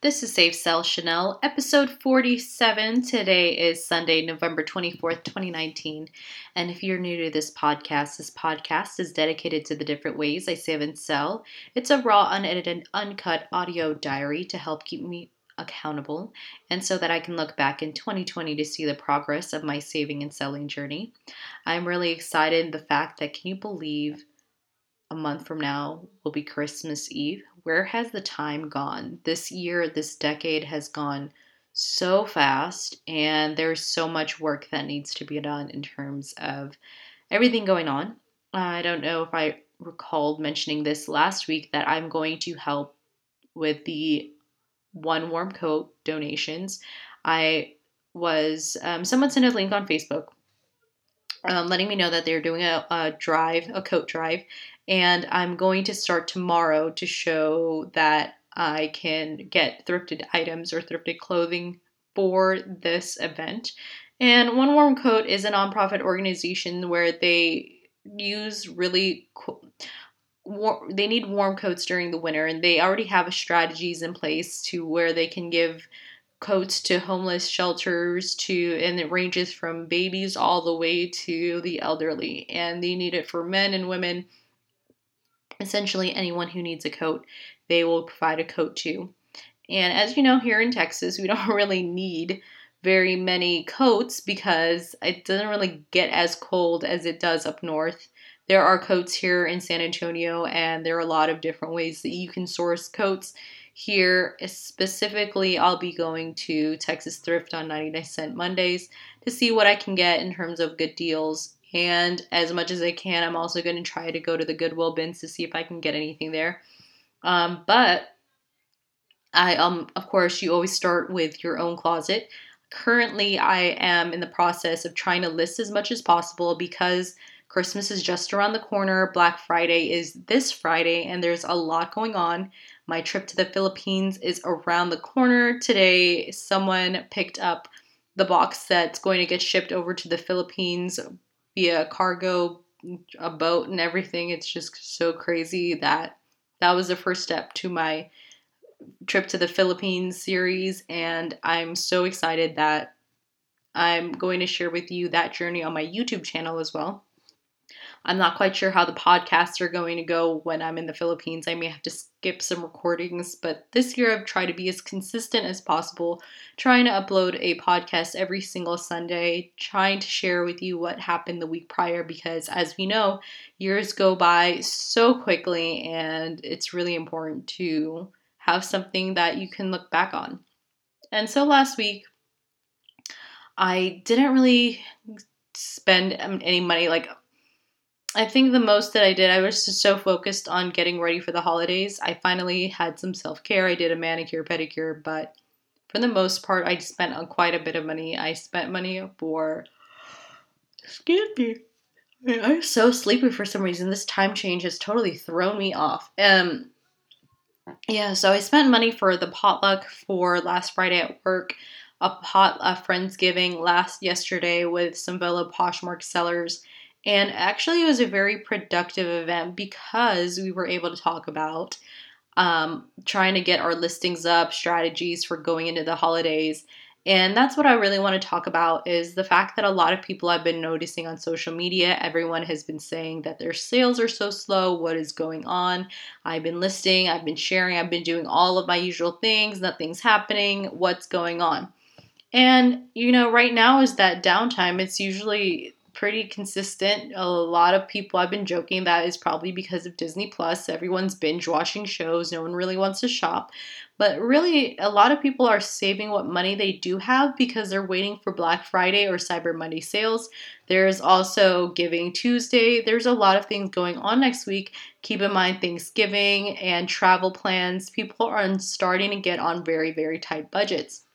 This is Save Sell Shenel, episode 47. Today is Sunday, November 24th, 2019. And if you're new to this podcast, this podcast is dedicated to the different ways I save and sell. It's a raw, unedited, uncut audio diary to help keep me accountable and so that I can look back in 2020 to see the progress of my saving and selling journey. I'm really excited the fact that can you believe a month from now will be Christmas Eve. Where has the time gone? This year, this decade has gone so fast, and there's so much work that needs to be done in terms of everything going on. I don't know if I recalled mentioning this last week that I'm going to help with the one warm coat donations. I was, um, someone sent a link on Facebook um, letting me know that they're doing a, a, drive, a coat drive, and I'm going to start tomorrow to show that I can get thrifted items or thrifted clothing for this event. And One Warm Coat is a nonprofit organization where they use really cool. War- they need warm coats during the winter, and they already have strategies in place to where they can give coats to homeless shelters to and it ranges from babies all the way to the elderly and they need it for men and women essentially anyone who needs a coat, they will provide a coat to. And as you know, here in Texas, we don't really need very many coats because it doesn't really get as cold as it does up north. There are coats here in San Antonio, and there are a lot of different ways that you can source coats. Here, specifically, I'll be going to Texas Thrift on 99 cent Mondays to see what I can get in terms of good deals and as much as I can, I'm also going to try to go to the Goodwill bins to see if I can get anything there. Um, but I, um, of course, you always start with your own closet. Currently, I am in the process of trying to list as much as possible because Christmas is just around the corner. Black Friday is this Friday, and there's a lot going on. My trip to the Philippines is around the corner. Today, someone picked up the box that's going to get shipped over to the Philippines via cargo, a boat, and everything. It's just so crazy that that was the first step to my trip to the Philippines series, and I'm so excited that I'm going to share with you that journey on my YouTube channel as well. I'm not quite sure how the podcasts are going to go when I'm in the Philippines. I may have to skip some recordings, but this year I've tried to be as consistent as possible, trying to upload a podcast every single Sunday, trying to share with you what happened the week prior because as we know, years go by so quickly and it's really important to have something that you can look back on. And so last week, I didn't really spend um, any money like I think the most that I did, I was just so focused on getting ready for the holidays. I finally had some self care. I did a manicure, pedicure, but for the most part, I spent on quite a bit of money. I spent money for. Excuse me. I'm so sleepy for some reason. This time change has totally thrown me off. Um, yeah, so I spent money for the potluck for last Friday at work, a pot a friendsgiving last yesterday with some fellow Poshmark sellers and actually, it was a very productive event because we were able to talk about um, trying to get our listings up, strategies for going into the holidays. And that's what I really want to talk about is the fact that a lot of people I've been noticing on social media, everyone has been saying that their sales are so slow. What is going on? I've been listing, I've been sharing, I've been doing all of my usual things, nothing's happening. What's going on? And you know, right now is that downtime. It's usually pretty consistent. A lot of people I've been joking that is probably because of Disney Plus. Everyone's binge watching shows, no one really wants to shop. But really, a lot of people are saving what money they do have because they're waiting for Black Friday or Cyber Monday sales. There's also Giving Tuesday. There's a lot of things going on next week. Keep in mind Thanksgiving and travel plans. People are starting to get on very, very tight budgets.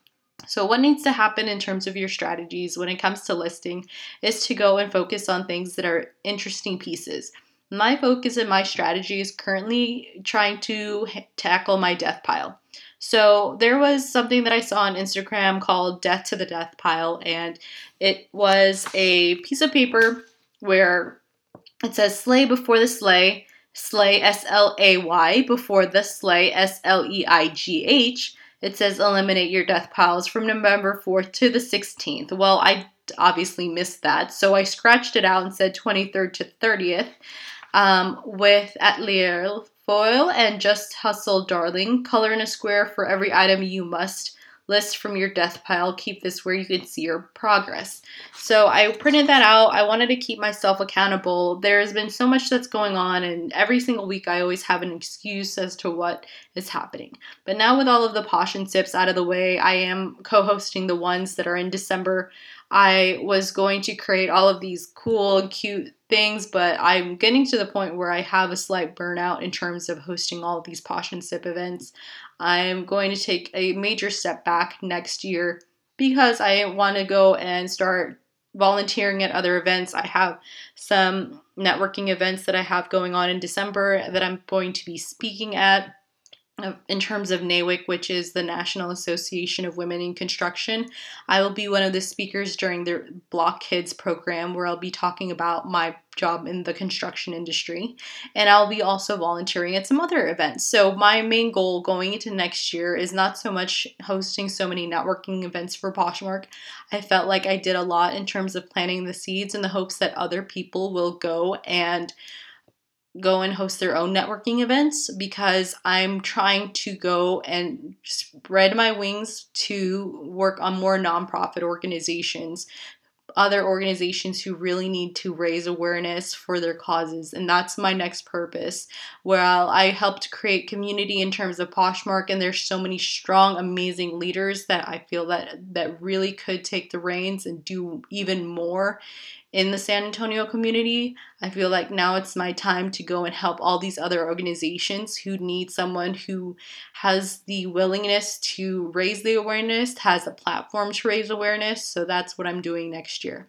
So, what needs to happen in terms of your strategies when it comes to listing is to go and focus on things that are interesting pieces. My focus and my strategy is currently trying to tackle my death pile. So, there was something that I saw on Instagram called Death to the Death Pile, and it was a piece of paper where it says Slay before the Slay, Slay S L A Y before the Slay S L E I G H it says eliminate your death piles from November 4th to the 16th. Well, I obviously missed that, so I scratched it out and said 23rd to 30th um, with Atelier foil and just hustle darling color in a square for every item you must list from your death pile. Keep this where you can see your progress. So I printed that out. I wanted to keep myself accountable. There's been so much that's going on, and every single week I always have an excuse as to what is happening. But now, with all of the and Sips out of the way, I am co hosting the ones that are in December. I was going to create all of these cool cute things, but I'm getting to the point where I have a slight burnout in terms of hosting all of these Posh and Sip events. I'm going to take a major step back next year because I want to go and start volunteering at other events. I have some networking events that I have going on in December that I'm going to be speaking at in terms of NAWIC, which is the National Association of Women in Construction, I will be one of the speakers during the Block Kids program where I'll be talking about my job in the construction industry. And I'll be also volunteering at some other events. So, my main goal going into next year is not so much hosting so many networking events for Poshmark. I felt like I did a lot in terms of planting the seeds in the hopes that other people will go and go and host their own networking events because I'm trying to go and spread my wings to work on more nonprofit organizations, other organizations who really need to raise awareness for their causes. And that's my next purpose. While I helped create community in terms of Poshmark, and there's so many strong, amazing leaders that I feel that that really could take the reins and do even more in the San Antonio community. I feel like now it's my time to go and help all these other organizations who need someone who has the willingness to raise the awareness, has a platform to raise awareness. So that's what I'm doing next year.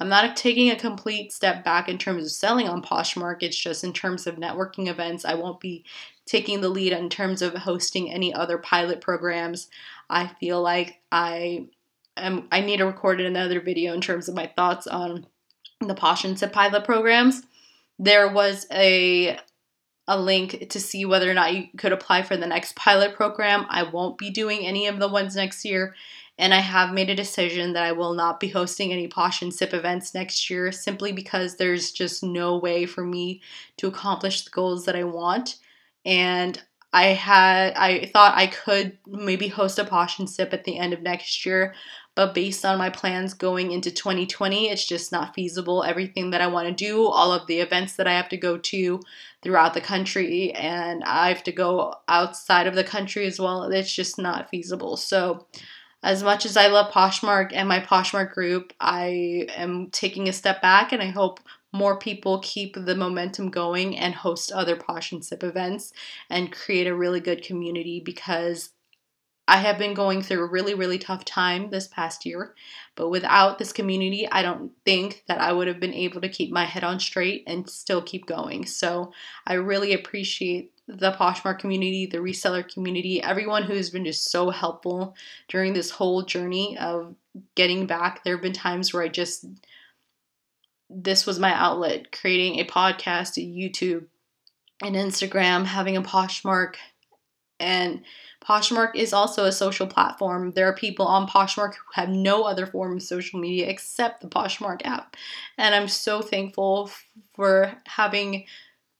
I'm not taking a complete step back in terms of selling on Poshmark. It's just in terms of networking events. I won't be taking the lead in terms of hosting any other pilot programs. I feel like I am I need to record another video in terms of my thoughts on the Posh and Sip pilot programs, there was a a link to see whether or not you could apply for the next pilot program. I won't be doing any of the ones next year, and I have made a decision that I will not be hosting any Posh and Sip events next year simply because there's just no way for me to accomplish the goals that I want. And I had I thought I could maybe host a Posh and Sip at the end of next year, but based on my plans going into 2020, it's just not feasible. Everything that I want to do, all of the events that I have to go to throughout the country, and I have to go outside of the country as well, it's just not feasible. So, as much as I love Poshmark and my Poshmark group, I am taking a step back and I hope more people keep the momentum going and host other Posh and Sip events and create a really good community because I have been going through a really, really tough time this past year, but without this community, I don't think that I would have been able to keep my head on straight and still keep going. So I really appreciate the Poshmark community, the reseller community, everyone who's been just so helpful during this whole journey of getting back. There have been times where I just, this was my outlet, creating a podcast, a YouTube, an Instagram, having a Poshmark, and Poshmark is also a social platform. There are people on Poshmark who have no other form of social media except the Poshmark app. And I'm so thankful for having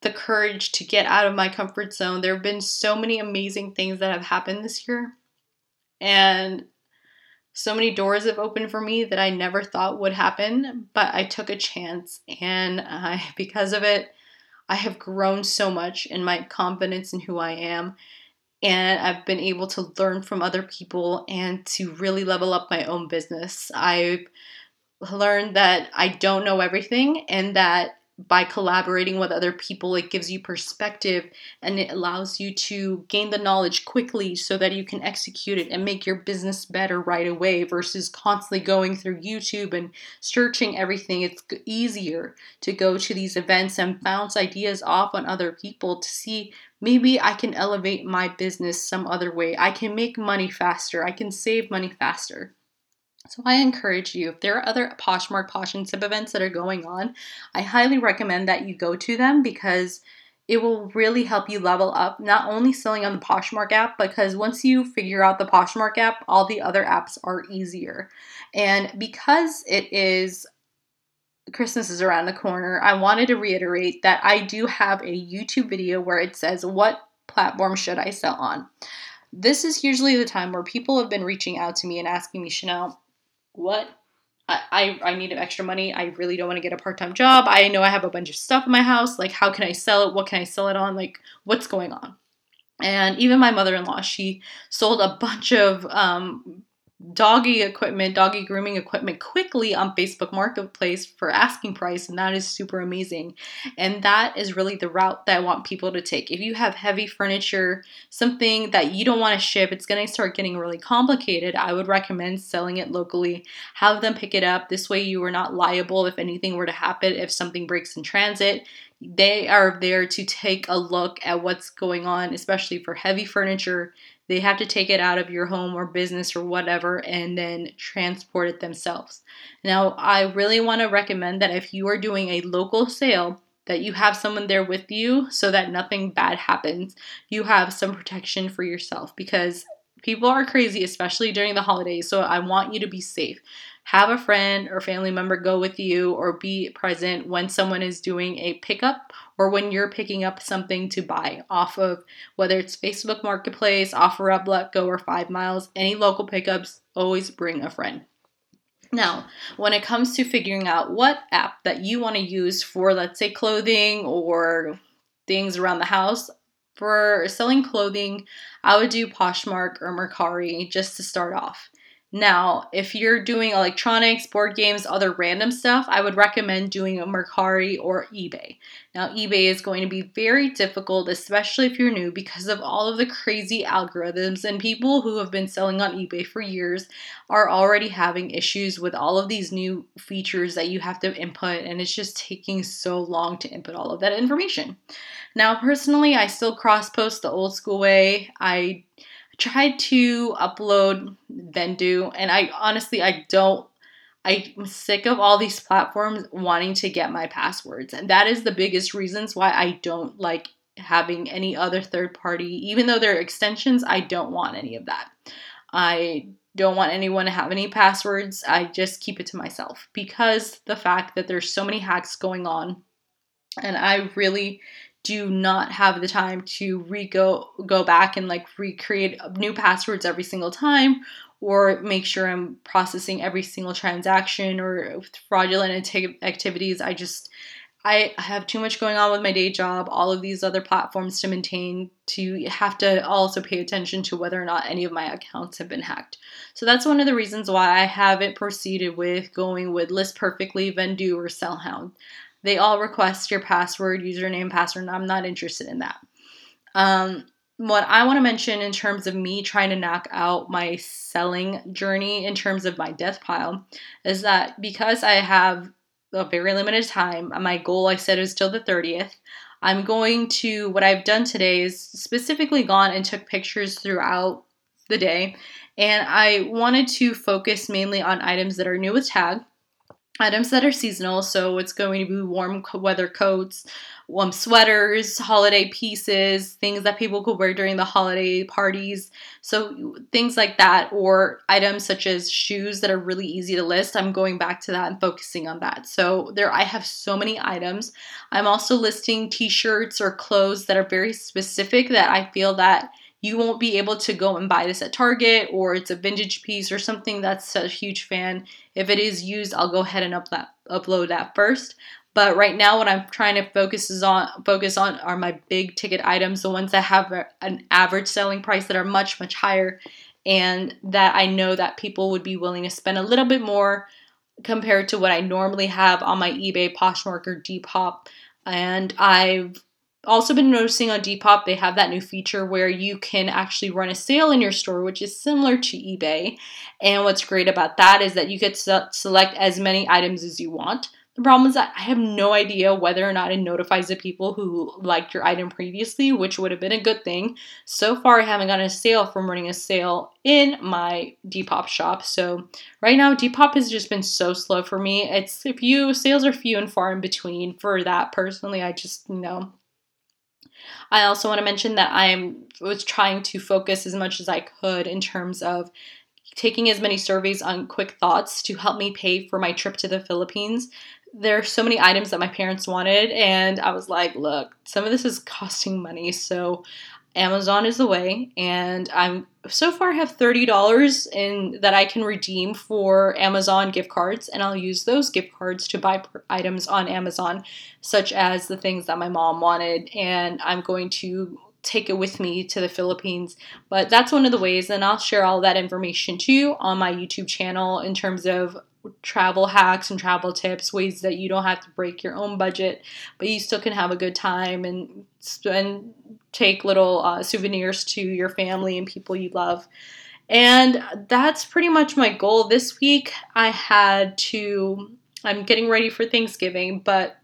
the courage to get out of my comfort zone. There have been so many amazing things that have happened this year. And so many doors have opened for me that I never thought would happen, but I took a chance. And I, because of it, I have grown so much in my confidence in who I am and I've been able to learn from other people and to really level up my own business. I've learned that I don't know everything and that by collaborating with other people, it gives you perspective and it allows you to gain the knowledge quickly so that you can execute it and make your business better right away versus constantly going through YouTube and searching everything. It's easier to go to these events and bounce ideas off on other people to see maybe I can elevate my business some other way. I can make money faster, I can save money faster. So I encourage you, if there are other Poshmark Posh and Sip events that are going on, I highly recommend that you go to them because it will really help you level up not only selling on the Poshmark app because once you figure out the Poshmark app, all the other apps are easier. And because it is Christmas is around the corner, I wanted to reiterate that I do have a YouTube video where it says what platform should I sell on. This is usually the time where people have been reaching out to me and asking me, Shenel, what I, I, need extra money. I really don't want to get a part time job. I know I have a bunch of stuff in my house. Like, how can I sell it? What can I sell it on? Like, what's going on? And even my mother in law, she sold a bunch of um, doggy equipment, doggy grooming equipment quickly on Facebook Marketplace for asking price, and that is super amazing. And that is really the route that I want people to take. If you have heavy furniture, something that you don't want to ship, it's going to start getting really complicated. I would recommend selling it locally, have them pick it up. This way, you are not liable if anything were to happen, if something breaks in transit. They are there to take a look at what's going on, especially for heavy furniture they have to take it out of your home or business or whatever and then transport it themselves. Now, I really want to recommend that if you are doing a local sale, that you have someone there with you so that nothing bad happens. You have some protection for yourself because people are crazy, especially during the holidays. So I want you to be safe have a friend or family member go with you or be present when someone is doing a pickup or when you're picking up something to buy off of whether it's Facebook Marketplace, OfferUp, Letgo, or Five Miles. Any local pickups, always bring a friend. Now, when it comes to figuring out what app that you want to use for, let's say, clothing or things around the house, for selling clothing, I would do Poshmark or Mercari just to start off. Now, if you're doing electronics, board games, other random stuff, I would recommend doing a Mercari or eBay. Now, eBay is going to be very difficult, especially if you're new, because of all of the crazy algorithms, and people who have been selling on eBay for years are already having issues with all of these new features that you have to input, and it's just taking so long to input all of that information. Now, personally, I still cross post the old school way. I tried to upload Vendoo, and I honestly I don't. I'm sick of all these platforms wanting to get my passwords, and that is the biggest reasons why I don't like having any other third party. Even though they're extensions, I don't want any of that. I don't want anyone to have any passwords. I just keep it to myself because the fact that there's so many hacks going on, and I really do not have the time to re go go back and like recreate new passwords every single time or make sure I'm processing every single transaction or fraudulent activities. I just I have too much going on with my day job, all of these other platforms to maintain, to have to also pay attention to whether or not any of my accounts have been hacked. So that's one of the reasons why I haven't proceeded with going with List Perfectly, Vendoo, or Sellhound. They all request your password, username, password, I'm not interested in that. Um, what I want to mention in terms of me trying to knock out my selling journey in terms of my death pile is that because I have a very limited time, my goal I said is till the 30th. I'm going to, what I've done today is specifically gone and took pictures throughout the day. And I wanted to focus mainly on items that are new with tag items that are seasonal. So it's going to be warm weather coats, warm sweaters, holiday pieces, things that people could wear during the holiday parties. So things like that, or items such as shoes that are really easy to list. I'm going back to that and focusing on that. So there, I have so many items. I'm also listing t-shirts or clothes that are very specific that I feel that you won't be able to go and buy this at Target or it's a vintage piece or something that's a huge fan. If it is used, I'll go ahead and up that, upload that first. But right now, what I'm trying to focus is on focus on are my big ticket items, the ones that have an average selling price that are much much higher, and that I know that people would be willing to spend a little bit more compared to what I normally have on my eBay, Poshmark, or Depop. And I've also been noticing on Depop they have that new feature where you can actually run a sale in your store, which is similar to eBay. And what's great about that is that you to select as many items as you want. The problem is that I have no idea whether or not it notifies the people who liked your item previously, which would have been a good thing. So far, I haven't gotten a sale from running a sale in my Depop shop. So right now, Depop has just been so slow for me. It's you sales are few and far in between for that. Personally, I just you know I also want to mention that I was trying to focus as much as I could in terms of taking as many surveys on quick thoughts to help me pay for my trip to the Philippines. There are so many items that my parents wanted, and I was like, look, some of this is costing money, so Amazon is the way, and I'm so far have $30 in that I can redeem for Amazon gift cards, and I'll use those gift cards to buy items on Amazon, such as the things that my mom wanted, and I'm going to take it with me to the Philippines. But that's one of the ways, and I'll share all that information too on my YouTube channel in terms of travel hacks and travel tips, ways that you don't have to break your own budget, but you still can have a good time and and take little uh, souvenirs to your family and people you love. And that's pretty much my goal this week. I had to. I'm getting ready for Thanksgiving, but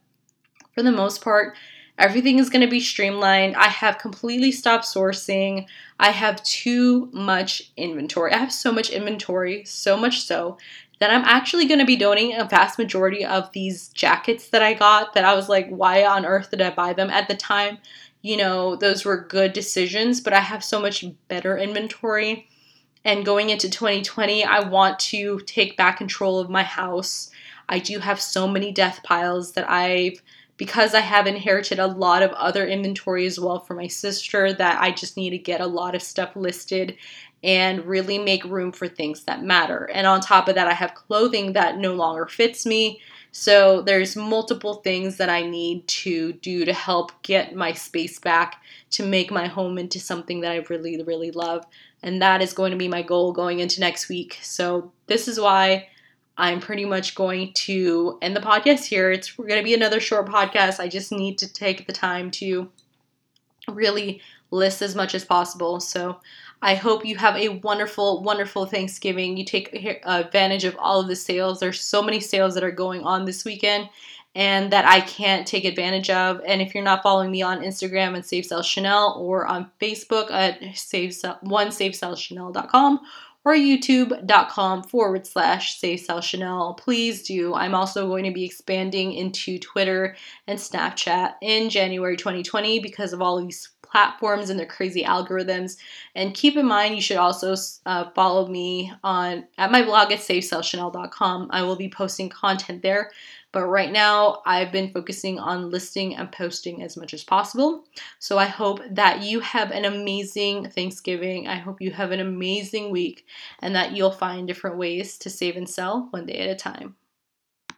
for the most part, Everything is going to be streamlined. I have completely stopped sourcing. I have too much inventory. I have so much inventory, so much so that I'm actually going to be donating a vast majority of these jackets that I got that I was like, why on earth did I buy them at the time? You know, those were good decisions, but I have so much better inventory. And going into 2020, I want to take back control of my house. I do have so many death piles that I've because I have inherited a lot of other inventory as well for my sister that I just need to get a lot of stuff listed and really make room for things that matter. And on top of that, I have clothing that no longer fits me. So there's multiple things that I need to do to help get my space back to make my home into something that I really, really love. And that is going to be my goal going into next week. So this is why I'm pretty much going to end the podcast here. It's going to be another short podcast. I just need to take the time to really list as much as possible. So I hope you have a wonderful, wonderful Thanksgiving. You take advantage of all of the sales. There's so many sales that are going on this weekend and that I can't take advantage of. And if you're not following me on Instagram and Save Sell Shenel or on Facebook at save one savesellshenel.com or youtube.com forward slash say sell Shenel. Please do. I'm also going to be expanding into Twitter and Snapchat in January 2020 because of all these platforms and their crazy algorithms. And keep in mind, you should also uh, follow me on at my blog at savesellshenel.com. I will be posting content there but right now, I've been focusing on listing and posting as much as possible. So I hope that you have an amazing Thanksgiving. I hope you have an amazing week and that you'll find different ways to save and sell one day at a time.